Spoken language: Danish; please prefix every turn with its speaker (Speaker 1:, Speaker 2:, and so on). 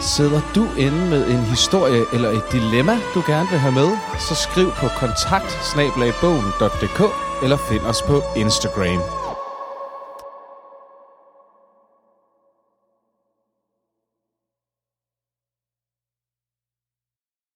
Speaker 1: Sidder du inde med en historie eller et dilemma, du gerne vil have med, så skriv på kontakt eller find os på Instagram.